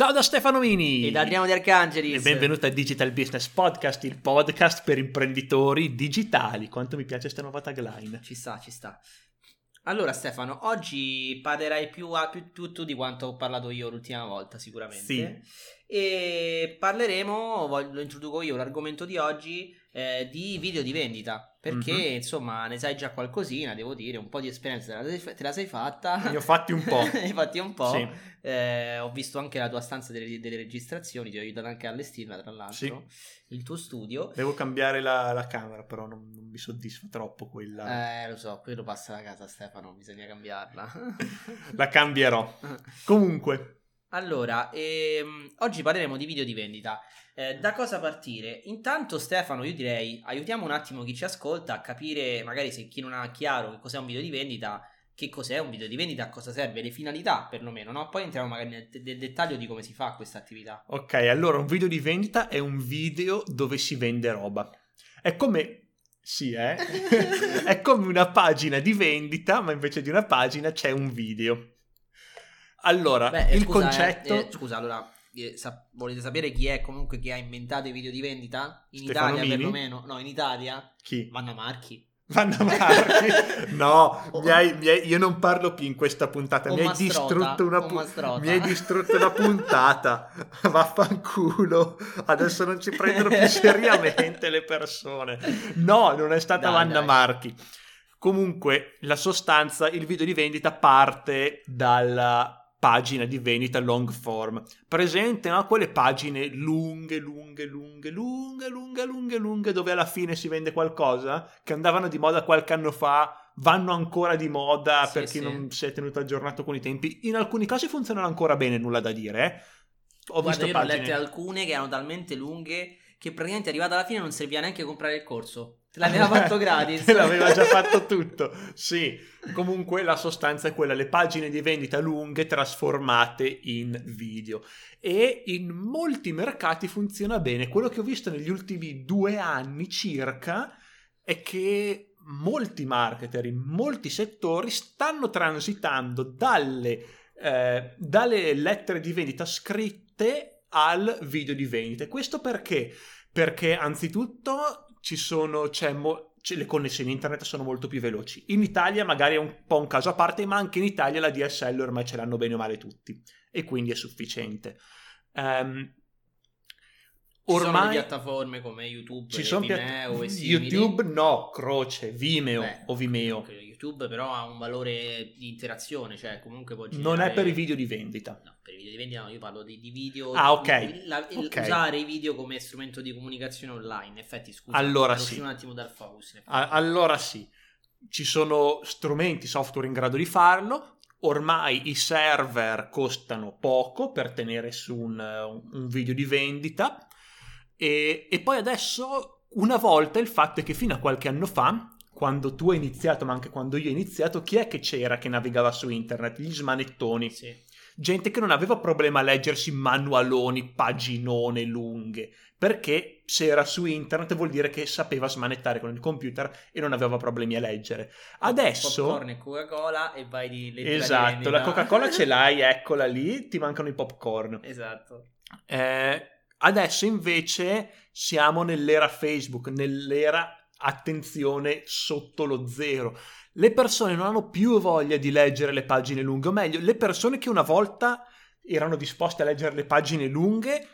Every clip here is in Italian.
Ciao da Stefano Mini e da Adriano De Arcangelis. E benvenuto a Digital Business Podcast, il podcast per imprenditori digitali. Quanto mi piace questa nuova tagline. Ci sta, ci sta. Allora Stefano, oggi parlerai più, a, più tutto di quanto ho parlato io l'ultima volta sicuramente. Sì. E parleremo, lo introduco io, l'argomento di oggi eh, di video di vendita. Perché mm-hmm. insomma ne sai già qualcosina devo dire un po' di esperienza. Te la, te la sei fatta? Ne ho fatti un po' ne hai fatti un po' sì. eh, ho visto anche la tua stanza delle, delle, registrazioni ti ho aiutato anche a allestirla tra l'altro sì. il tuo studio. Devo cambiare la, la camera però non, non, mi soddisfa troppo quella. Eh lo so quello passa da casa Stefano bisogna cambiarla. La cambierò. Comunque allora, ehm, oggi parleremo di video di vendita. Eh, da cosa partire? Intanto, Stefano, io direi aiutiamo un attimo chi ci ascolta a capire, magari se chi non ha chiaro che cos'è un video di vendita, che cos'è un video di vendita, a cosa serve, le finalità perlomeno, no? Poi entriamo magari nel, nel dettaglio di come si fa questa attività. Ok, allora un video di vendita è un video dove si vende roba. È come sì, eh? è come una pagina di vendita, ma invece di una pagina c'è un video. Allora, Beh, il scusa, concetto... Eh, eh, scusa, allora, eh, sa- volete sapere chi è comunque che ha inventato i video di vendita? In Stefano Italia Mini? perlomeno? No, in Italia? Chi? Vanna Marchi. Vanna Marchi? no, oh. mi hai, mi hai, io non parlo più in questa puntata. Mi hai, distrutto una pu- mi hai distrutto una puntata. Vaffanculo. Adesso non ci prendono più seriamente le persone. No, non è stata dai, Vanna dai. Marchi. Comunque, la sostanza, il video di vendita parte dalla pagina di vendita long form. Presente no? quelle pagine lunghe, lunghe, lunghe, lunghe, lunghe, lunghe, lunghe, dove alla fine si vende qualcosa, che andavano di moda qualche anno fa, vanno ancora di moda sì, per chi sì. non si è tenuto aggiornato con i tempi. In alcuni casi funzionano ancora bene, nulla da dire. Eh? Ho Guarda, visto io pagine... ho lette alcune che erano talmente lunghe che praticamente arrivata alla fine non serviva neanche comprare il corso. L'aveva fatto gratis. Te l'aveva già fatto tutto. Sì, comunque la sostanza è quella, le pagine di vendita lunghe trasformate in video. E in molti mercati funziona bene. Quello che ho visto negli ultimi due anni circa è che molti marketer in molti settori stanno transitando dalle, eh, dalle lettere di vendita scritte al video di vendita. Questo perché? Perché anzitutto sono, c'è mo- c'è, le connessioni internet sono molto più veloci. In Italia magari è un po' un caso a parte, ma anche in Italia la DSL ormai ce l'hanno bene o male tutti e quindi è sufficiente. Um, ormai ci sono piattaforme come YouTube, ci sono Vimeo piatt- e YouTube no, Croce, Vimeo Beh, o Vimeo. YouTube però ha un valore di interazione, cioè comunque può generare... Non è per i video di vendita. No, per i video di vendita no, io parlo di, di video... Ah, ok. La, okay. Usare i video come strumento di comunicazione online, in effetti scusa, allora sì. un attimo dal focus. A- allora sì, ci sono strumenti, software in grado di farlo, ormai i server costano poco per tenere su un, un video di vendita e, e, poi adesso una volta il fatto è che fino a qualche anno fa quando tu hai iniziato, ma anche quando io ho iniziato, chi è che c'era che navigava su internet? Gli smanettoni. Sì. Gente che non aveva problema a leggersi manualoni, paginone lunghe, perché se era su internet vuol dire che sapeva smanettare con il computer e non aveva problemi a leggere. Adesso... Popcorn e Coca-Cola e vai di Esatto, la Coca-Cola ce l'hai, eccola lì, ti mancano i popcorn. Esatto. Eh, adesso invece siamo nell'era Facebook, nell'era attenzione sotto lo zero. Le persone non hanno più voglia di leggere le pagine lunghe, o meglio, le persone che una volta erano disposte a leggere le pagine lunghe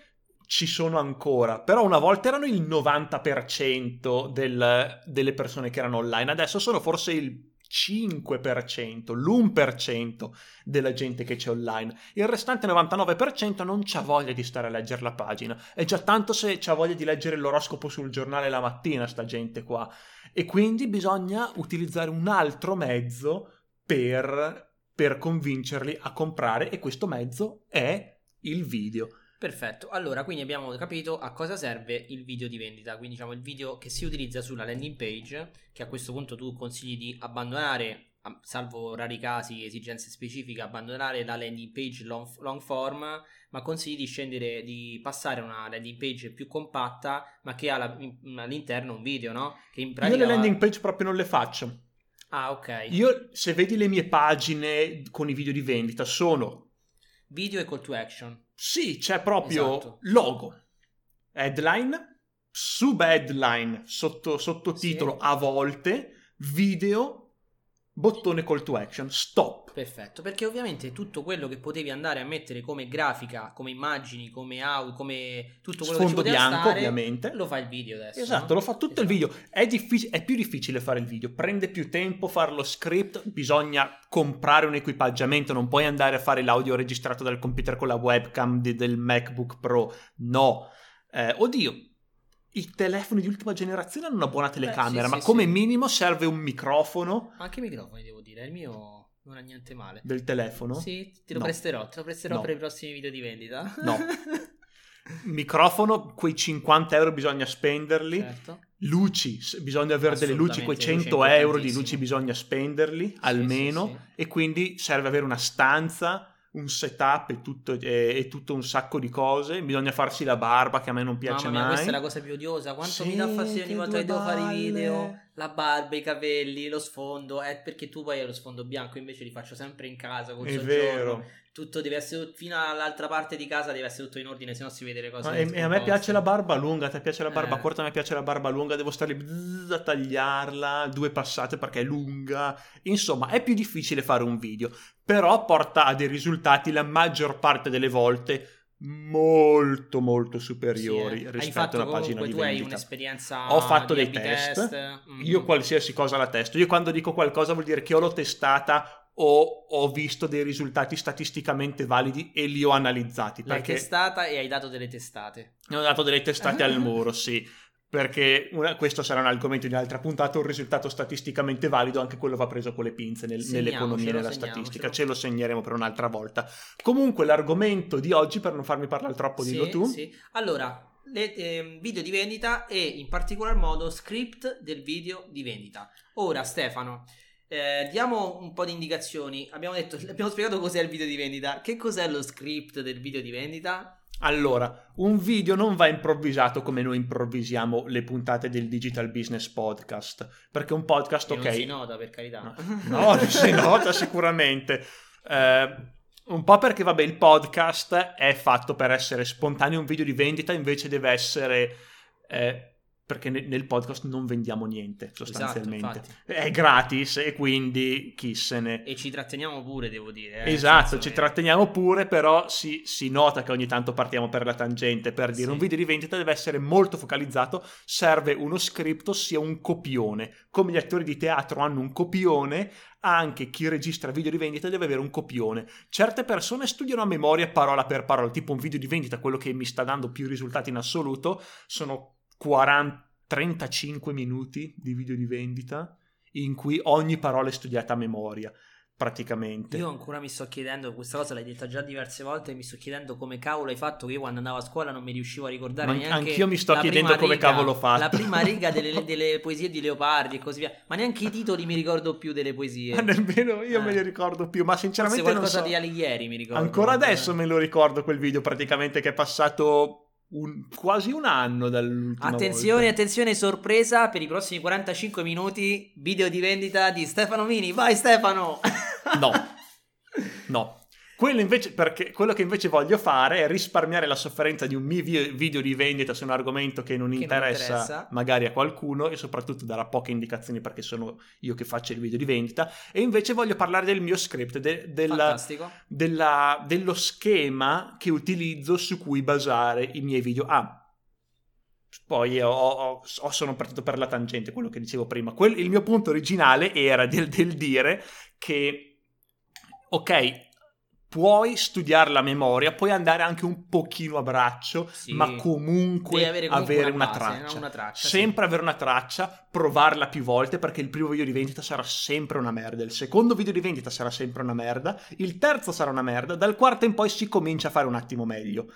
ci sono ancora, però una volta erano il 90% del, delle persone che erano online, adesso sono forse il 5%, l'1% della gente che c'è online. Il restante 99% non c'ha voglia di stare a leggere la pagina. È già tanto se c'ha voglia di leggere l'oroscopo sul giornale la mattina, sta gente qua. E quindi bisogna utilizzare un altro mezzo per, per convincerli a comprare e questo mezzo è il video. Perfetto, allora quindi abbiamo capito a cosa serve il video di vendita, quindi diciamo il video che si utilizza sulla landing page, che a questo punto tu consigli di abbandonare, salvo rari casi, esigenze specifiche, abbandonare la landing page long, long form, ma consigli di scendere, di passare a una landing page più compatta, ma che ha la, all'interno un video, no? Che in pratica Io le landing page proprio non le faccio. Ah, ok. Io, se vedi le mie pagine con i video di vendita, sono video e call to action. Sì, c'è proprio Esatto. logo, headline, sub-headline, sotto, sottotitolo Sì. a volte, video, bottone call to action, stop. Perfetto, perché ovviamente tutto quello che potevi andare a mettere come grafica, come immagini, come audio, come tutto quello Sfondo che ci bianco, stare, ovviamente. lo fa il video adesso. Esatto, no? lo fa tutto il Esatto. video. È, diffic- è più difficile fare il video, prende più tempo fare lo script, bisogna comprare un equipaggiamento, non puoi andare a fare l'audio registrato dal computer con la webcam di- del MacBook Pro. No. Eh, oddio, i telefoni di ultima generazione hanno una buona telecamera, sì, ma sì, come sì. minimo serve un microfono Anche i microfoni, devo dire, il mio non ha niente male. del telefono. Sì, te lo No. presterò, te lo presterò No. per i prossimi video di vendita. No. Microfono, quei 50 euro bisogna spenderli. certo. Luci, bisogna avere delle luci, quei Assolutamente, 100 luci è euro di luci bisogna spenderli almeno e quindi serve avere una stanza, un setup e tutto, e, e tutto un sacco di cose, bisogna farsi la barba che a me non piace Mamma mia, mai. questa è la cosa più odiosa. Quanto Sì, mi dà fastidio ogni volta che devo fare i video. La barba, i capelli, lo sfondo. È perché tu poi hai lo sfondo bianco, invece li faccio sempre in casa col È soggiorno. vero. Tutto deve essere fino all'altra parte di casa deve essere tutto in ordine, sennò si vede le cose. Ma- e, a me piace la barba lunga, a te piace la barba Eh. corta, a me piace la barba lunga, devo stare bzzz a tagliarla, due passate perché è lunga. Insomma, è più difficile fare un video, però porta a dei risultati la maggior parte delle volte molto molto superiori Sì, eh. Rispetto fatto a una pagina di tu hai vendita. un'esperienza Ho fatto dei A/B test. Mm. Io qualsiasi cosa la testo. Io quando dico qualcosa vuol dire che o l'ho testata o ho visto dei risultati statisticamente validi e li ho analizzati. L'hai perché testata e hai dato delle testate. ne ho dato delle testate al muro, sì. Perché una- questo sarà un argomento di un'altra puntata, un risultato statisticamente valido, anche quello va preso con le pinze nel- nell'economia e nella statistica, ce lo segneremo per un'altra volta. Comunque l'argomento di oggi, per non farmi parlare troppo, Sì, dillo tu. sì. Allora, le- ehm, video di vendita e in particolar modo script del video di vendita. Ora, Stefano, eh, diamo un po' di indicazioni. Abbiamo detto, abbiamo spiegato cos'è il video di vendita. Che cos'è lo script del video di vendita? Allora, un video non va improvvisato come noi improvvisiamo le puntate del Digital Business Podcast, perché un podcast, Che ok, non si nota, per carità. No, non si nota sicuramente. Eh, un po' perché, vabbè, il podcast è fatto per essere spontaneo, un video di vendita invece deve essere... eh, perché ne- nel podcast non vendiamo niente, sostanzialmente. infatti. è gratis e quindi chi se ne... E ci tratteniamo pure, devo dire. eh, Esatto, ci che- tratteniamo pure, però si, si nota che ogni tanto partiamo per la tangente. Per dire, Sì. un video di vendita deve essere molto focalizzato, serve uno script, ossia un copione. Come gli attori di teatro hanno un copione, anche chi registra video di vendita deve avere un copione. Certe persone studiano a memoria parola per parola, tipo un video di vendita, quello che mi sta dando più risultati in assoluto, sono 40, 35 minuti di video di vendita in cui ogni parola è studiata a memoria, praticamente. Io ancora mi sto chiedendo, questa cosa l'hai detta già diverse volte, mi sto chiedendo come cavolo hai fatto che io quando andavo a scuola non mi riuscivo a ricordare Ma neanche anch'io mi sto chiedendo come riga- cavolo ho fatto. La prima riga delle, delle poesie di Leopardi e così via, ma neanche i titoli mi ricordo più delle poesie. Ma nemmeno io Eh. me li ricordo più, ma Forse sinceramente non qualcosa so. di Alighieri mi ricordo. Ancora adesso me lo ricordo quel video praticamente che è passato un- quasi un anno dall'ultima Attenzione, volta. attenzione, sorpresa per i prossimi 45 minuti, video di vendita di Stefano Mini. Vai Stefano! No. No. Quello, invece, perché, quello che invece voglio fare è risparmiare la sofferenza di un mio vi- video di vendita su un argomento che non Che non interessa, interessa. magari a qualcuno e soprattutto darà poche indicazioni perché sono io che faccio il video di vendita e invece voglio parlare del mio script, de- della, della- dello schema che utilizzo su cui basare i miei video. Ah, poi ho- ho- ho- sono partito per la tangente, quello che dicevo prima. Quel- il mio punto originale era del, del dire che, ok, puoi studiare la memoria, puoi andare anche un pochino a braccio, Sì. ma comunque avere comunque avere una base, traccia. no? Una traccia, sempre avere una traccia, provarla più volte perché il primo video di vendita sarà sempre una merda, il secondo video di vendita sarà sempre una merda, il terzo sarà una merda, dal quarto in poi si comincia a fare un attimo meglio.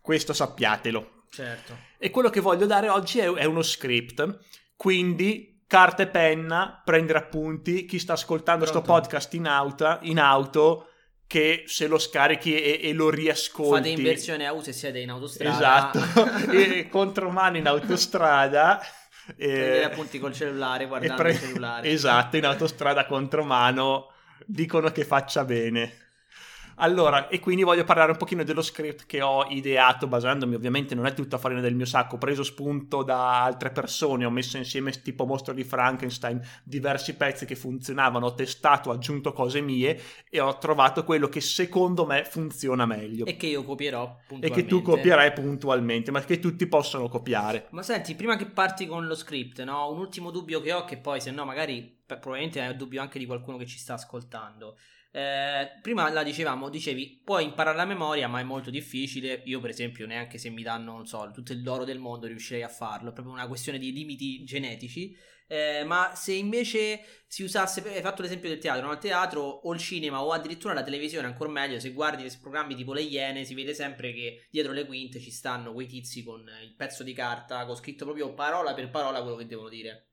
Questo sappiatelo. Certo. E quello che voglio dare oggi è, è uno script, quindi carta e penna, prendere appunti, chi sta ascoltando sto Pronto? podcast in auto, in auto che se lo scarichi e, e lo riascolti. Fate in versione auto e siete in autostrada. Esatto, e contromano in autostrada. Prendete eh, appunti col cellulare, e guardando pre- il cellulare. Esatto, in autostrada contromano dicono che faccia bene. Allora, e quindi voglio parlare un pochino dello script che ho ideato basandomi, ovviamente non è tutta farina del mio sacco, ho preso spunto da altre persone, ho messo insieme tipo mostro di Frankenstein, diversi pezzi che funzionavano, ho testato, ho aggiunto cose mie e ho trovato quello che secondo me funziona meglio. E che io copierò puntualmente. E che tu copierai puntualmente, ma che tutti possono copiare. Ma senti, prima che parti con lo script, no? Un ultimo dubbio che ho, che poi se no magari probabilmente è un dubbio anche di qualcuno che ci sta ascoltando. Eh, prima la dicevamo, dicevi, puoi imparare la memoria, ma è molto difficile. Io, per esempio, neanche se mi danno, non so, tutto il l'oro del mondo riuscirei a farlo. È proprio una questione di limiti genetici. Eh, ma se invece si usasse, hai fatto l'esempio del teatro, no? al teatro o il cinema o addirittura la televisione, ancora meglio, se guardi programmi tipo Le Iene, si vede sempre che dietro le quinte ci stanno quei tizi con il pezzo di carta, con scritto proprio parola per parola quello che devono dire.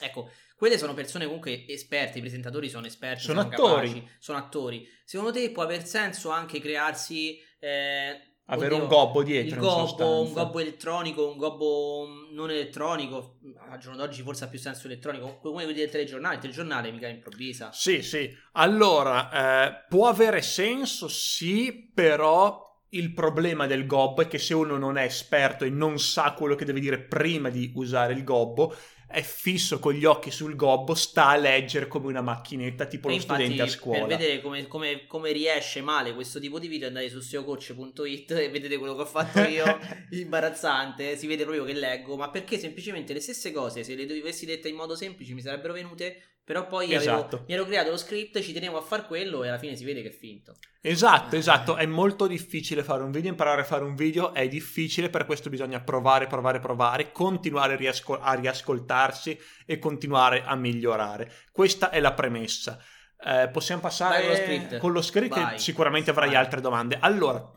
Ecco, quelle sono persone comunque esperte, i presentatori sono esperti, sono, sono attori. Capaci, sono attori. Secondo te può aver senso anche crearsi... Eh, Avere oddio, un gobbo dietro. Il gobbo, un gobbo elettronico, un gobbo non elettronico, al giorno d'oggi forse ha più senso elettronico, come quelli del telegiornale, il telegiornale mica improvvisa. Sì, sì. Allora, eh, può avere senso, sì, però il problema del gobbo è che se uno non è esperto e non sa quello che deve dire prima di usare il gobbo, è fisso con gli occhi sul gobbo, sta a leggere come una macchinetta, tipo e lo infatti, studente a scuola. Per vedere come, come, come, riesce male questo tipo di video, andate su seocoach.it e vedete quello che ho fatto io, imbarazzante. Si vede proprio che leggo, ma perché semplicemente le stesse cose, se le dovessi dette in modo semplice, mi sarebbero venute però poi esatto. avevo, mi ero creato lo script, ci tenevo a fare quello e alla fine si vede che è finto. Esatto, esatto. È molto difficile fare un video, imparare a fare un video è difficile, per questo bisogna provare, provare, provare, continuare a, riascol- a riascoltarsi e continuare a migliorare. Questa è la premessa. Eh, possiamo passare con lo script, con lo script Vai. sicuramente avrai Vai. altre domande. Allora,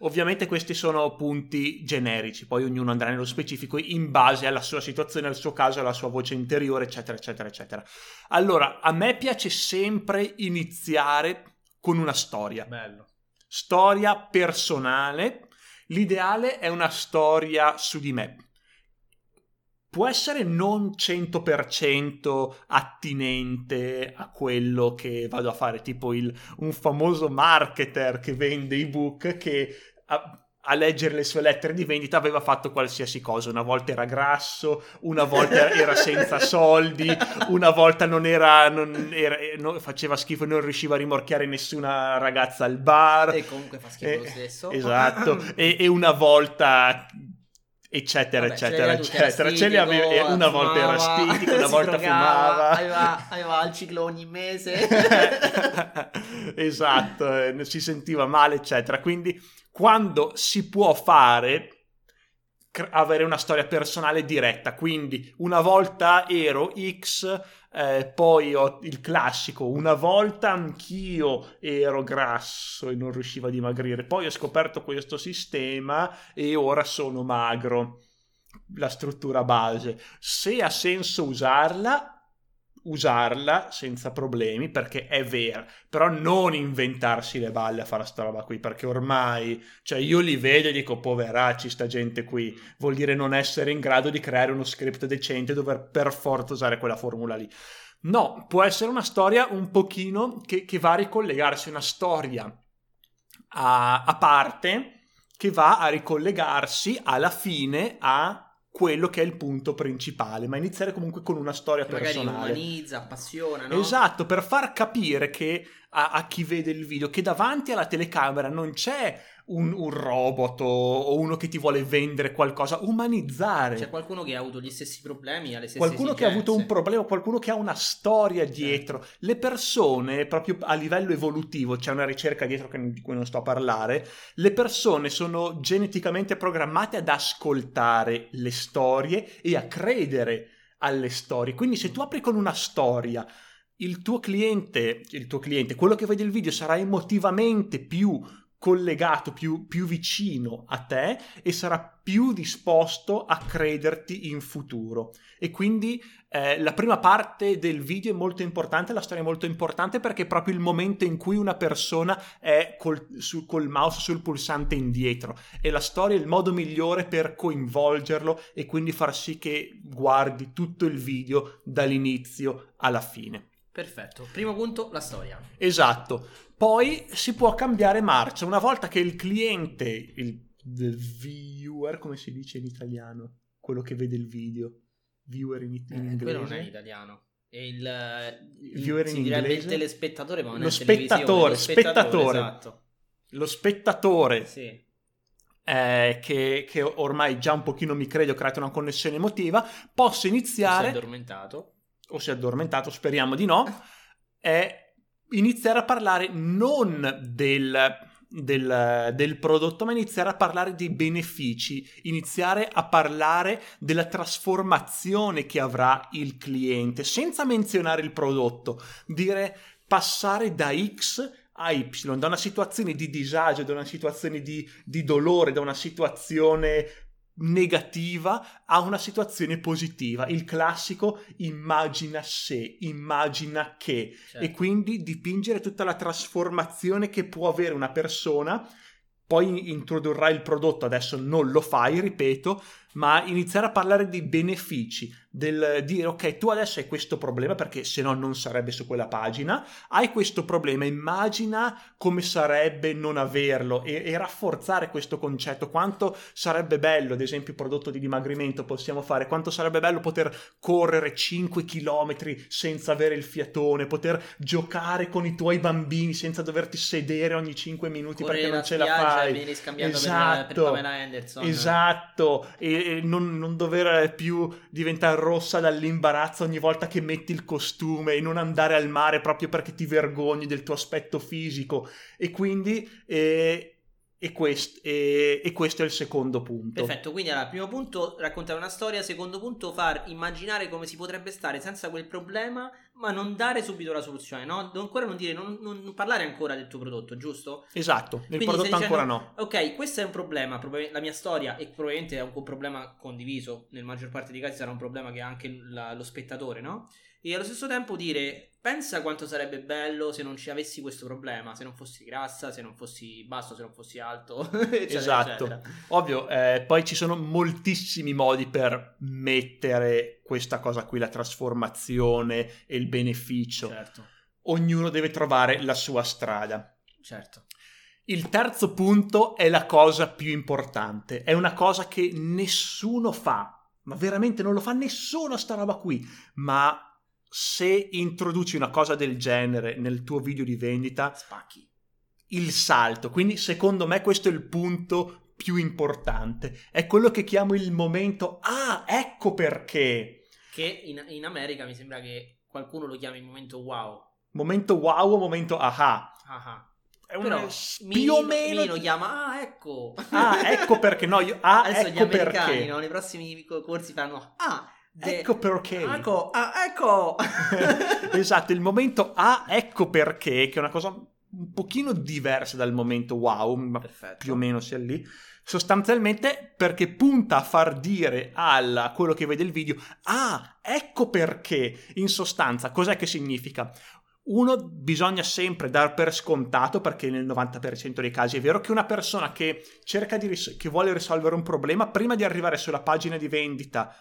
Ovviamente questi sono punti generici, poi ognuno andrà nello specifico in base alla sua situazione, al suo caso, alla sua voce interiore, eccetera, eccetera, eccetera. Allora, a me piace sempre iniziare con una storia. Bello. Storia personale. L'ideale è una storia su di me. Può essere non 100% attinente a quello che vado a fare, tipo il, un famoso marketer che vende ebook che a, a, leggere le sue lettere di vendita aveva fatto qualsiasi cosa. Una volta era grasso, una volta era senza soldi, una volta non era, non era non, faceva schifo e non riusciva a rimorchiare nessuna ragazza al bar. E comunque fa schifo eh, lo stesso. Esatto. e, e una volta eccetera, Vabbè, eccetera, eccetera. Ce li aveva, una volta era stitico, una volta drogava, fumava. Aveva, aveva il ciclo ogni mese. esatto, eh, si sentiva male, eccetera. Quindi quando si può fare avere una storia personale diretta, quindi una volta ero X eh, poi ho il classico, una volta anch'io ero grasso e non riuscivo a dimagrire, poi ho scoperto questo sistema e ora sono magro. La struttura base. Se ha senso usarla, usarla senza problemi perché è vera, però non inventarsi le balle a fare sta roba qui perché ormai, cioè io li vedo e dico poveracci sta gente qui, vuol dire non essere in grado di creare uno script decente dover per forza usare quella formula lì. No, può essere una storia un pochino che, che va a ricollegarsi, una storia a, a parte che va a ricollegarsi alla fine a quello che è il punto principale, ma iniziare comunque con una storia che personale. Magari umanizza, appassiona, no? Esatto, per far capire che a, a, chi vede il video che davanti alla telecamera non c'è un, un, robot o uno che ti vuole vendere qualcosa, umanizzare. C'è qualcuno che ha avuto gli stessi problemi, ha le stesse Qualcuno esigenze. che ha avuto un problema, qualcuno che ha una storia certo. dietro. Certo. Le persone, proprio a livello evolutivo, c'è una ricerca dietro di cui non sto a parlare, le persone sono geneticamente programmate ad ascoltare le storie e a credere alle storie. Quindi se tu apri con una storia il tuo cliente, il tuo cliente, quello che vede il video sarà emotivamente più collegato, più, più, vicino a te e sarà più disposto a crederti in futuro. E quindi eh, la prima parte del video è molto importante, la storia è molto importante perché è proprio il momento in cui una persona è col, su, col mouse sul pulsante indietro e la storia è il modo migliore per coinvolgerlo e quindi far sì che guardi tutto il video dall'inizio alla fine. Perfetto. Primo punto, la storia. Esatto. Poi si può cambiare marcia. Una volta che il cliente, il, il viewer, come si dice in italiano? Quello che vede il video. Viewer in, in Eh, inglese. quello non è in italiano. Il, Il viewer in inglese? il telespettatore, ma non Lo è spettatore, lo spettatore, spettatore. Esatto. Lo spettatore Sì. eh, che, che ormai già un pochino mi crede, ho creato una connessione emotiva, posso Si è iniziare, addormentato. o si è addormentato, speriamo di no, è iniziare a parlare non del, del, del prodotto, ma iniziare a parlare dei benefici, iniziare a parlare della trasformazione che avrà il cliente, senza menzionare il prodotto, dire passare da X a Y, da una situazione di disagio, da una situazione di, di dolore, da una situazione negativa a una situazione positiva. Il classico immagina se, immagina che Certo. e quindi dipingere tutta la trasformazione che può avere una persona. Poi introdurrà il prodotto, adesso non lo fai, ripeto, ma iniziare a parlare di benefici, del dire ok, tu adesso hai questo problema perché se no non sarebbe su quella pagina, hai questo problema, immagina come sarebbe non averlo e, e rafforzare questo concetto, quanto sarebbe bello, ad esempio prodotto di dimagrimento possiamo fare, quanto sarebbe bello poter correre 5 km senza avere il fiatone, poter giocare con i tuoi bambini senza doverti sedere ogni 5 minuti Correre perché non ce la fai. e scambiato per- per, Esatto. Esatto, non, non dover più diventare rossa dall'imbarazzo ogni volta che metti il costume e non andare al mare proprio perché ti vergogni del tuo aspetto fisico. E quindi, eh, e, quest- e- e questo è il secondo punto. Perfetto, quindi allora, primo punto raccontare una storia, secondo punto far immaginare come si potrebbe stare senza quel problema, ma non dare subito la soluzione, no? Non- Ancora non dire, non, non parlare ancora del tuo prodotto, giusto? Esatto, il Quindi prodotto stai ancora dicendo- no. Ok, questo è un problema, la mia storia e probabilmente è un problema condiviso, nel maggior parte dei casi sarà un problema che ha anche la- lo spettatore, no? E allo stesso tempo dire, pensa quanto sarebbe bello se non ci avessi questo problema, se non fossi grassa, se non fossi basso, se non fossi alto, eccetera, Esatto. eccetera. Ovvio, eh, poi ci sono moltissimi modi per mettere questa cosa qui, la trasformazione e il beneficio. Certo, Ognuno deve trovare la sua strada. certo. Il terzo punto è la cosa più importante, è una cosa che nessuno fa, ma veramente non lo fa nessuno sta roba qui, ma se introduci una cosa del genere nel tuo video di vendita, Spacchi. il salto, quindi secondo me questo è il punto più importante, è quello che chiamo il momento, ah, ecco perché, Che in, in America mi sembra che qualcuno lo chiami il momento wow. momento wow o momento aha, Ah, ah. è Però più o meno... Lo chiama, ah ecco. Ah, ecco perché, no, io, ah, Adesso gli ecco americani, perché. no, nei prossimi co- corsi fanno, ah, de- Ecco perché. Ecco, ah, ecco. esatto, il momento ah, ecco perché, che è una cosa un pochino diversa dal momento wow, ma Perfetto. più o meno sia lì. Sostanzialmente perché punta a far dire a quello che vede il video, ah, ecco perché. In sostanza, cos'è che significa? Uno, bisogna sempre dar per scontato, perché nel 90% dei casi è vero, che una persona che cerca di ris- che vuole risolvere un problema, prima di arrivare sulla pagina di vendita,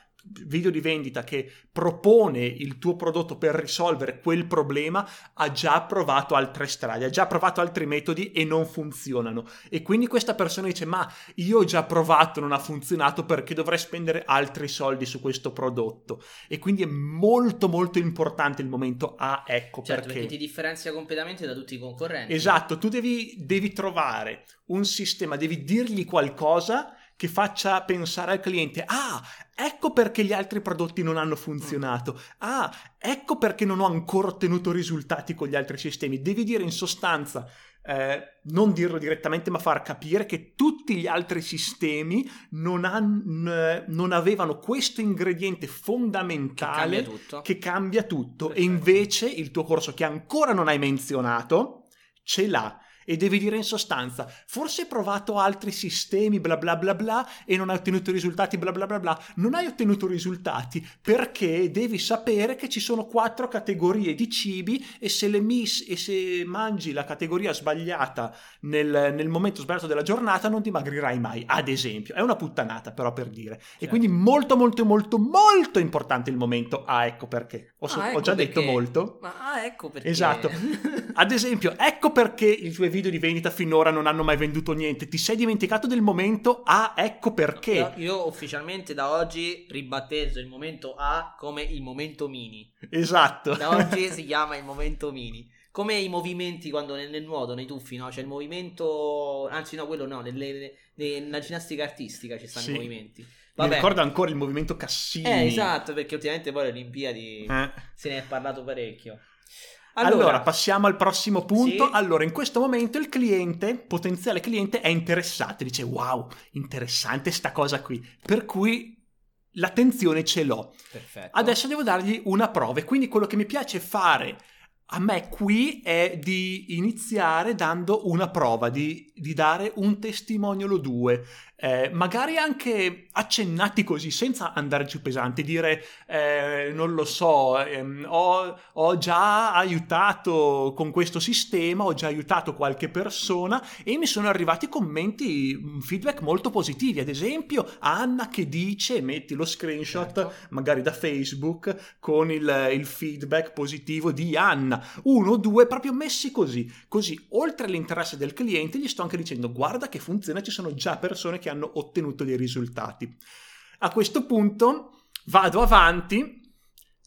video di vendita che propone il tuo prodotto per risolvere quel problema, ha già provato altre strade, ha già provato altri metodi e non funzionano. E quindi questa persona dice, ma io ho già provato, non ha funzionato, perché dovrei spendere altri soldi su questo prodotto? E quindi è molto molto importante il momento, ah, ecco Certo, perché. perché ti differenzia completamente da tutti i concorrenti. Esatto, tu devi, devi trovare un sistema, devi dirgli qualcosa che faccia pensare al cliente, ah, ecco perché gli altri prodotti non hanno funzionato, ah, ecco perché non ho ancora ottenuto risultati con gli altri sistemi. Devi dire in sostanza, eh, non dirlo direttamente, ma far capire che tutti gli altri sistemi non, han- non avevano questo ingrediente Che fondamentale cambia tutto. che cambia tutto e invece il tuo corso che ancora non hai menzionato ce l'ha e devi dire in sostanza forse hai provato altri sistemi bla bla bla bla e non hai ottenuto risultati bla bla bla bla non hai ottenuto risultati perché devi sapere che ci sono quattro categorie di cibi e se, le mis- e se mangi la categoria sbagliata nel, nel momento sbagliato della giornata non dimagrirai mai ad esempio è una puttanata però per dire e Certo. quindi molto molto molto molto importante il momento ah ecco perché Ho, so- Ah, ho ecco già detto perché. molto. Ma ah, ecco perché. Esatto. Ad esempio, ecco perché i tuoi video di vendita finora non hanno mai venduto niente. Ti sei dimenticato del momento A, ecco perché. Io, io ufficialmente da oggi ribattezzo il momento A come il momento mini. Esatto. Da oggi si chiama il momento mini. Come i movimenti quando nel, nel nuoto, nei tuffi, no? C'è il movimento. Anzi, no, quello no. Nelle, nelle- nella ginnastica artistica ci stanno Sì. i movimenti. Mi Vabbè. ricordo ancora il movimento Cassini. Eh, esatto, perché ultimamente poi le Olimpiadi Eh. se ne è parlato parecchio. Allora, Allora, passiamo al prossimo punto. Sì. Allora, in questo momento il cliente, potenziale cliente, è interessato. Dice, wow, interessante sta cosa qui. Per cui l'attenzione ce l'ho. perfetto. Adesso devo dargli una prova. E quindi quello che mi piace fare a me qui è di iniziare dando una prova, di, di dare un testimonial o due. Eh, magari anche accennati così, senza andare giù pesanti, dire eh, non lo so, ehm, ho, ho già aiutato con questo sistema, ho già aiutato qualche persona e mi sono arrivati commenti, mm, feedback molto positivi. Ad esempio, Anna che dice, metti lo screenshot Certo. magari da Facebook con il, il feedback positivo di Anna, uno due proprio messi così. Così, oltre all'interesse del cliente, gli sto anche dicendo guarda che funziona, ci sono già persone che hanno ottenuto dei risultati. A questo punto vado avanti.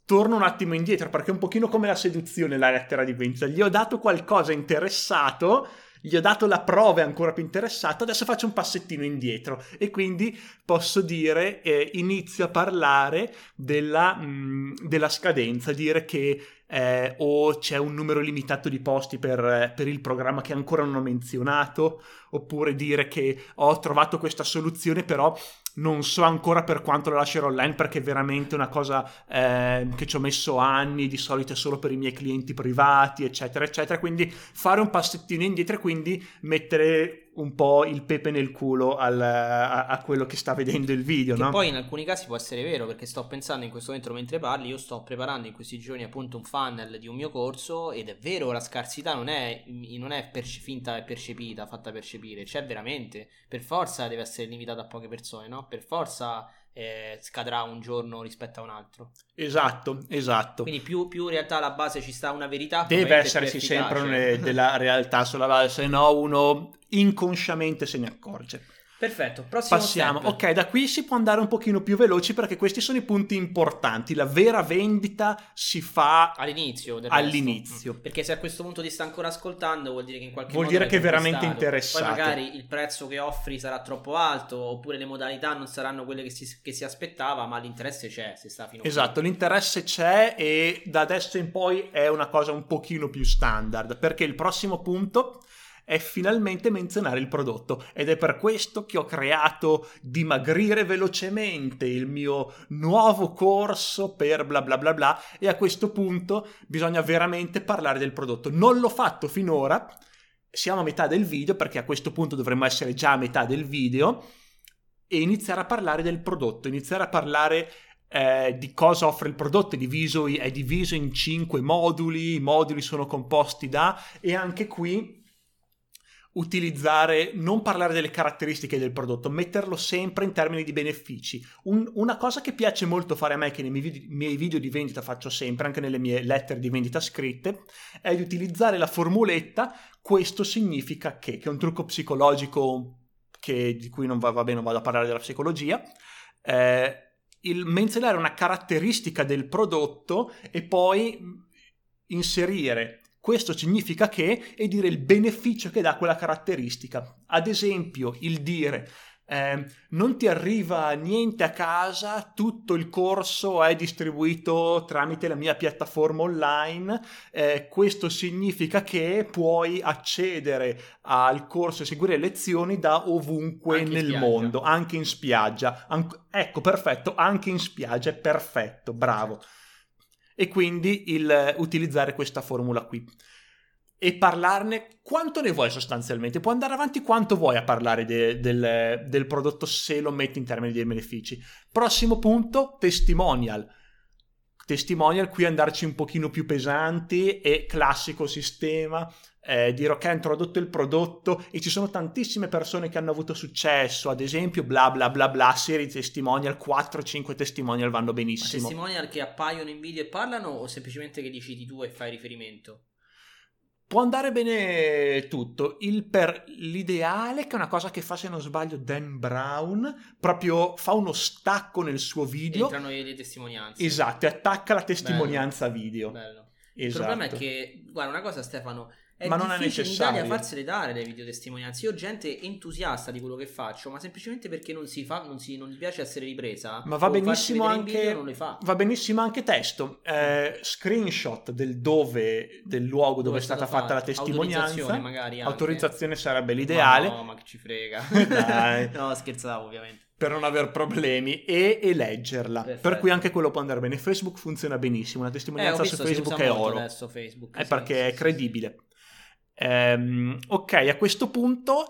Torno un attimo indietro perché è un pochino come la seduzione la lettera di vendita. Gli ho dato qualcosa interessato, gli ho dato la prova ancora più interessato, adesso faccio un passettino indietro e quindi posso dire, eh, inizio a parlare della, mh, della scadenza, dire che eh, o c'è un numero limitato di posti per, per il programma che ancora non ho menzionato, oppure dire che ho trovato questa soluzione però non so ancora per quanto la lascerò online perché è veramente una cosa eh, che ci ho messo anni, di solito è solo per i miei clienti privati, eccetera, eccetera. Quindi fare un passettino indietro e quindi mettere un po' il pepe nel culo al- a, a quello che sta vedendo il video, Che no? poi in alcuni casi può essere vero, perché sto pensando in questo momento mentre parli, io sto preparando in questi giorni appunto un funnel di un mio corso ed è vero, la scarsità non è, non è perce- finta e percepita, fatta percepire, c'è veramente, per forza deve essere limitata a poche persone, no? Per forza eh, scadrà un giorno rispetto a un altro. Esatto, esatto. Quindi più, più in realtà alla base ci sta una verità, Deve esserci sempre un- della realtà sulla base, se no uno inconsciamente se ne accorge. Perfetto, prossimo Passiamo, step. ok, da qui si può andare un pochino più veloci perché questi sono i punti importanti. La vera vendita si fa All'inizio, All'inizio. Mm. Perché se a questo punto ti sta ancora ascoltando, vuol dire che in qualche Vuol modo dire l'hai che è veramente interessato. Poi magari il prezzo che offri sarà troppo alto, oppure le modalità non saranno quelle che si, che si aspettava, ma l'interesse c'è se sta fino a Esatto, l'interesse c'è e da adesso in poi è una cosa un pochino più standard perché il prossimo punto è finalmente menzionare il prodotto. Ed è per questo che ho creato dimagrire velocemente il mio nuovo corso per bla bla bla bla. E a questo punto bisogna veramente parlare del prodotto. Non l'ho fatto finora, siamo a metà del video perché a questo punto dovremmo essere già a metà del video. E iniziare a parlare del prodotto, iniziare a parlare eh, di cosa offre il prodotto, è diviso, è diviso in cinque moduli, i moduli sono composti da e anche qui utilizzare, non parlare delle caratteristiche del prodotto, metterlo sempre in termini di benefici. Un- una cosa che piace molto fare a me, che nei miei video, miei video di vendita faccio sempre, anche nelle mie lettere di vendita scritte, è di utilizzare la formuletta questo significa che, che è un trucco psicologico che- di cui non va, vabbè, non vado a parlare della psicologia. Eh, il menzionare una caratteristica del prodotto e poi mh, inserire questo significa che e dire il beneficio che dà quella caratteristica. Ad esempio, il dire eh, non ti arriva niente a casa, tutto il corso è distribuito tramite la mia piattaforma online, eh, questo significa che puoi accedere al corso e seguire lezioni da ovunque Anche nel mondo, anche in spiaggia. An- ecco, perfetto, anche in spiaggia è perfetto, bravo. E quindi il utilizzare questa formula qui. E parlarne quanto ne vuoi sostanzialmente. Puoi andare avanti quanto vuoi a parlare de- del, del prodotto se lo metti in termini di benefici. Prossimo punto, testimonial. Testimonial, qui andarci un pochino più pesanti e classico sistema, eh, dire ok, ho introdotto il prodotto e ci sono tantissime persone che hanno avuto successo, ad esempio bla bla bla bla, serie testimonial, 4-5 testimonial vanno benissimo. Ma testimonial che appaiono in video e parlano o semplicemente che decidi tu e fai riferimento? Può andare bene tutto. Il per... L'ideale, che è una cosa che fa, se non sbaglio, Dan Brown, proprio fa uno stacco nel suo video. Entrano le testimonianze. Esatto, e attacca la testimonianza Bello. video. Bello. Esatto. Il problema è che, guarda, una cosa Stefano, è Ma non è difficile in necessario. Italia farsele dare le videotestimonianze. Io ho gente entusiasta di quello che faccio, ma semplicemente perché non si fa, non, si, non gli piace essere ripresa. Ma va benissimo anche-. Va benissimo anche testo, eh, screenshot del dove, del luogo dove, è stata fatta la testimonianza. Autorizzazione magari anche. Autorizzazione sarebbe l'ideale Ma no, ma che ci frega. Dai. no, scherzavo ovviamente. per non aver problemi e, e leggerla. Perfetto. Per cui anche quello può andare bene. Facebook funziona benissimo, una Eh, testimonianza su visto si Facebook è oro. adesso Facebook. È sì, perché sì, è credibile. Ehm, ok, a questo punto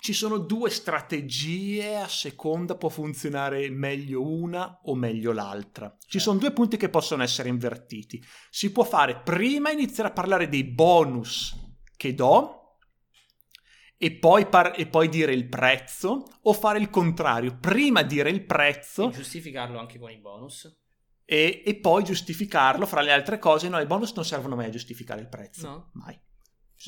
ci sono due strategie, a seconda può funzionare meglio una o meglio l'altra. Ci sono due punti che possono essere invertiti. Si può fare prima iniziare a parlare dei bonus che do e poi, par- e poi dire il prezzo o fare il contrario, prima dire il prezzo E giustificarlo anche con i bonus. e, e poi giustificarlo fra le altre cose. No, i bonus non servono mai a giustificare il prezzo. No? Mai.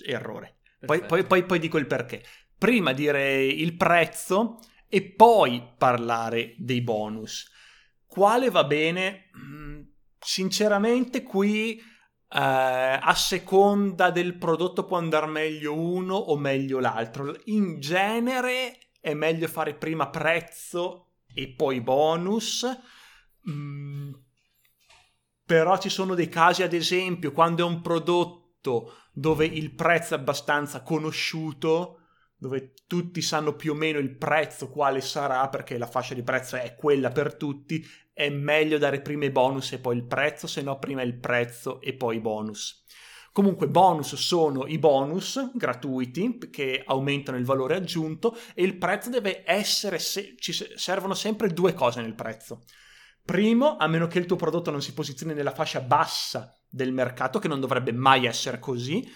Errore. Poi, poi- poi- poi dico il perché. Prima dire il prezzo e poi parlare dei bonus. Quale va bene? Mm, Sinceramente, qui eh, a seconda del prodotto può andare meglio uno o meglio l'altro. In genere è meglio fare prima prezzo e poi bonus. Mm, però ci sono dei casi, ad esempio, quando è un prodotto dove il prezzo è abbastanza conosciuto, dove tutti sanno più o meno il prezzo quale sarà, perché la fascia di prezzo è quella per tutti, è meglio dare prima i bonus e poi il prezzo, se no prima il prezzo e poi i bonus. Comunque bonus sono i bonus gratuiti che aumentano il valore aggiunto e il prezzo deve essere, se- ci servono sempre due cose nel prezzo. Primo, a meno che il tuo prodotto non si posizioni nella fascia bassa del mercato, che non dovrebbe mai essere così,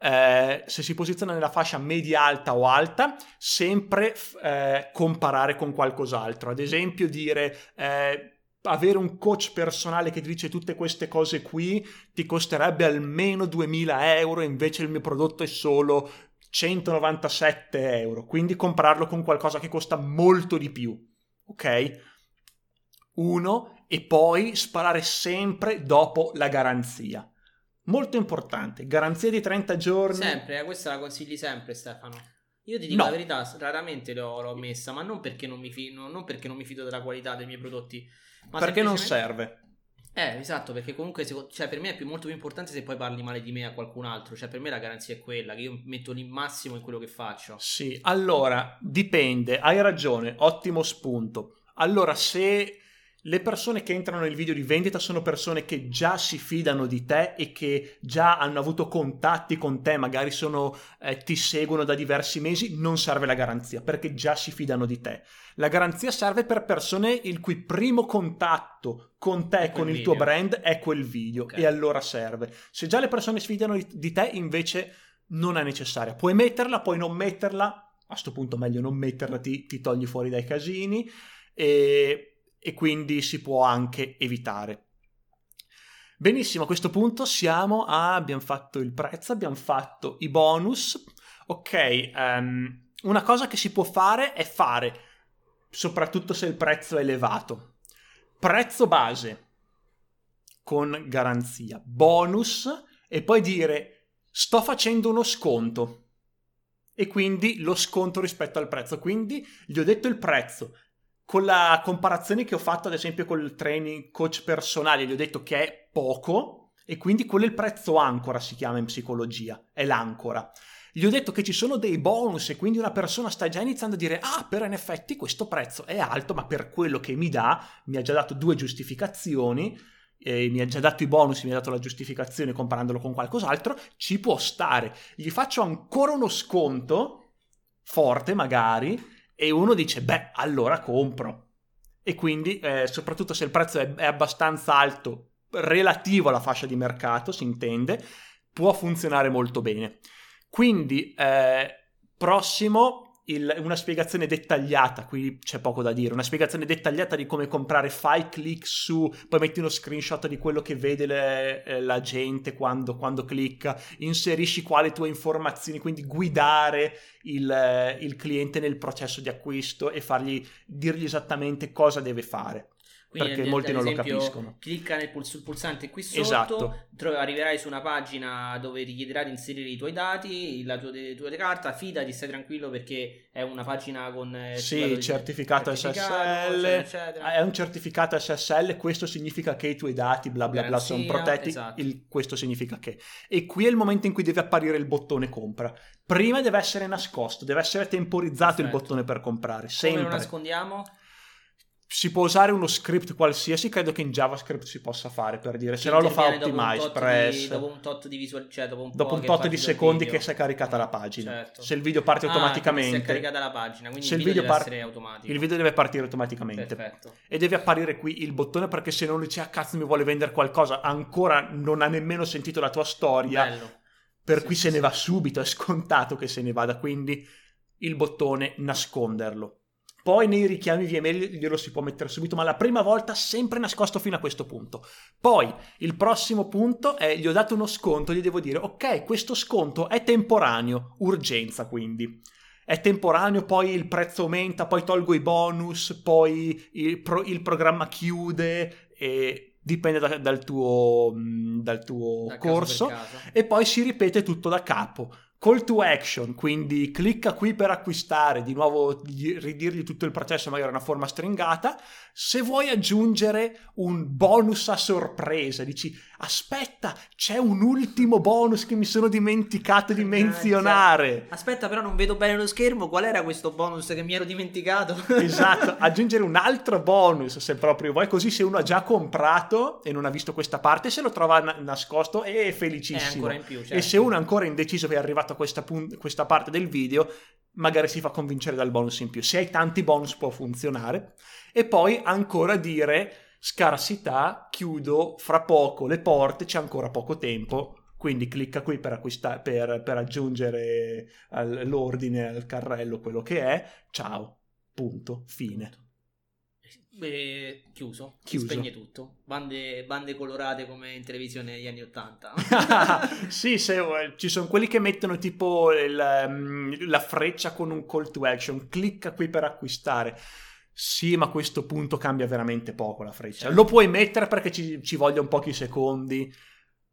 eh, se si posiziona nella fascia media alta o alta, sempre eh, comparare con qualcos'altro. Ad esempio, dire eh, avere un coach personale che ti dice tutte queste cose qui ti costerebbe almeno 2000 euro, invece il mio prodotto è solo 197 euro. Quindi compararlo con qualcosa che costa molto di più. Ok? Uno, e poi sparare sempre dopo la garanzia. Molto importante, garanzia di 30 giorni. Sempre, eh, questa la consigli sempre, Stefano. Io ti dico No. la verità, raramente l'ho, l'ho messa, ma non perché non, mi fi- no- non perché non mi fido della qualità dei miei prodotti. Ma perché non serve. Eh, esatto, perché comunque cioè, per me è più- molto più importante se poi parli male di me a qualcun altro. Cioè, per me la garanzia è quella, che io metto il massimo in quello che faccio. Sì, allora dipende, hai ragione, ottimo spunto. Allora, se le persone che entrano nel video di vendita sono persone che già si fidano di te e che già hanno avuto contatti con te, magari sono, eh, ti seguono da diversi mesi, non serve la garanzia perché già si fidano di te. La garanzia serve per persone il cui primo contatto con te, con il tuo brand, è quel video Ok. e allora serve. Se già le persone si fidano di, te, invece non è necessaria. Puoi metterla, puoi non metterla. A sto punto meglio non metterla, ti, ti togli fuori dai casini e, e quindi si può anche evitare. Benissimo, a questo punto siamo a... abbiamo fatto il prezzo, abbiamo fatto i bonus. Ok, ehm, una cosa che si può fare è fare, soprattutto se il prezzo è elevato, prezzo base con garanzia, bonus e poi dire sto facendo uno sconto e quindi lo sconto rispetto al prezzo. Quindi gli ho detto il prezzo. Con la comparazione che ho fatto ad esempio col training coach personale, gli ho detto che è poco e quindi quello è il prezzo ancora, si chiama in psicologia, è l'ancora. Gli ho detto che ci sono dei bonus e quindi una persona sta già iniziando a dire ah però in effetti questo prezzo è alto ma per quello che mi dà mi ha già dato due giustificazioni eh, mi ha già dato i bonus, mi ha dato la giustificazione comparandolo con qualcos'altro, ci può stare. Gli faccio ancora uno sconto, forte magari, e uno dice, beh, allora compro. E quindi, eh, soprattutto se il prezzo è, è abbastanza alto relativo alla fascia di mercato, si intende, può funzionare molto bene. Quindi, eh, prossimo, il, una spiegazione dettagliata, qui c'è poco da dire, una spiegazione dettagliata di come comprare, fai click su, poi metti uno screenshot di quello che vede le, eh, la gente quando, quando, clicca, inserisci quali tue informazioni, quindi guidare il, eh, il cliente nel processo di acquisto e fargli dirgli esattamente cosa deve fare. Quindi perché molti non esempio, lo capiscono. Clicca nel, sul pulsante qui sotto, esatto. trovi, arriverai su una pagina dove ti chiederà di inserire i tuoi dati, la tua, tua carta, fidati, stai tranquillo perché è una pagina con... Eh, sì, certificato, certificato, SSL, eccetera. è un certificato SSL, questo significa che i tuoi dati bla bla Garanzia, bla sono protetti, esatto. il, questo significa che. E qui è il momento in cui deve apparire il bottone compra. Prima deve essere nascosto, deve essere temporizzato Perfetto. il bottone per comprare, sempre. Come lo nascondiamo? Si può usare uno script qualsiasi, credo che in JavaScript si possa fare per dire, se no lo fa Optimize Press. Di, dopo un tot di visual, cioè dopo un, dopo un tot di secondi che si è caricata la pagina. Certo. Se il video parte ah, automaticamente. Si è caricata la pagina, quindi se il video, video deve part- Il video deve partire automaticamente. Perfetto. E deve apparire qui il bottone perché se non dice ah cazzo mi vuole vendere qualcosa, ancora non ha nemmeno sentito la tua storia. Bello. Per sì, cui sì, se ne va subito, è scontato che se ne vada, quindi il bottone nasconderlo. Poi nei richiami via mail glielo si può mettere subito, ma la prima volta sempre nascosto fino a questo punto. Poi il prossimo punto è gli ho dato uno sconto, gli devo dire ok, questo sconto è temporaneo, urgenza quindi. È temporaneo, poi il prezzo aumenta, poi tolgo i bonus, poi il, pro- il programma chiude e dipende da, dal tuo, dal tuo da corso e poi si ripete tutto da capo Call to action, quindi clicca qui per acquistare, di nuovo ridirgli tutto il processo, magari una forma stringata. Se vuoi aggiungere un bonus a sorpresa, dici aspetta, c'è un ultimo bonus che mi sono dimenticato di menzionare. Aspetta, però non vedo bene lo schermo, qual era questo bonus che mi ero dimenticato? esatto, aggiungere un altro bonus se proprio vuoi, così se uno ha già comprato e non ha visto questa parte, se lo trova nascosto è felicissimo. È in più, certo. E se uno è ancora indeciso che è arrivato a questa, pun- questa parte del video, magari si fa convincere dal bonus in più. Se hai tanti bonus può funzionare. E poi ancora dire scarsità, chiudo fra poco le porte, c'è ancora poco tempo. Quindi clicca qui per, acquista- per, per aggiungere l'ordine al carrello quello che è. Ciao, punto, fine. Beh, chiuso, chiuso. spegne tutto. Bande, bande, colorate come in televisione negli anni Ottanta. sì, se, eh, ci sono quelli che mettono tipo il, mm, la freccia con un call to action, clicca qui per acquistare. Sì, ma a questo punto cambia veramente poco la freccia. Certo. Lo puoi mettere perché ci, ci voglia un pochi secondi,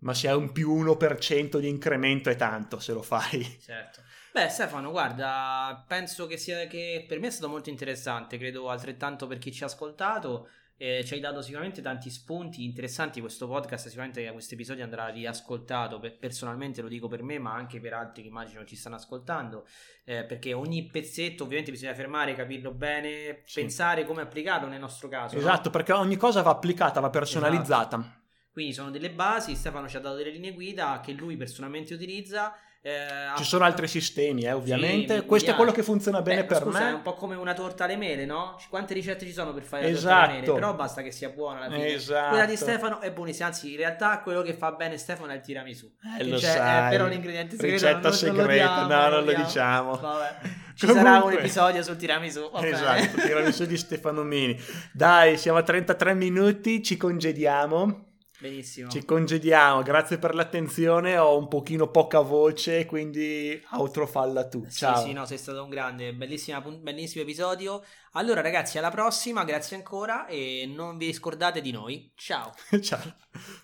ma se hai un più 1% di incremento è tanto se lo fai. Certo. Beh, Stefano, guarda, penso che sia che per me è stato molto interessante, credo altrettanto per chi ci ha ascoltato. Eh, ci hai dato sicuramente tanti spunti interessanti. Questo podcast, sicuramente questo episodio andrà riascoltato. personalmente lo dico per me, ma anche per altri che immagino ci stanno ascoltando. Eh, perché ogni pezzetto, ovviamente, bisogna fermare, capirlo bene, sì. pensare come applicarlo nel nostro caso. Esatto, no? perché ogni cosa va applicata, va personalizzata. Esatto. Quindi sono delle basi. Stefano ci ha dato delle linee guida che lui personalmente utilizza eh, Ci sono altri sistemi, eh, ovviamente. Sì, Questo è quello che funziona bene Beh, per scusa, me. È un po' come una torta alle mele, no? Quante ricette ci sono per fare esatto. la torta alle mele? Esatto. Però basta che sia buona alla fine. Esatto. Quella di Stefano è buonissima. Anzi, in realtà quello che fa bene Stefano è il tiramisù. Eh, lo cioè, sai. È però l'ingrediente segreto. Ricetta segreta, no, non lo diciamo. Vabbè. Ci Comunque, sarà un episodio sul tiramisù. Esatto, tiramisù di Stefano Mini. Dai, siamo a 33 minuti, ci congediamo. Benissimo. Ci congediamo, grazie per l'attenzione, ho un pochino poca voce, quindi outro falla tu. Ciao. Sì, sì, no, sei stato un grande, bellissimo episodio. Allora ragazzi, alla prossima, grazie ancora e non vi scordate di noi. Ciao. Ciao.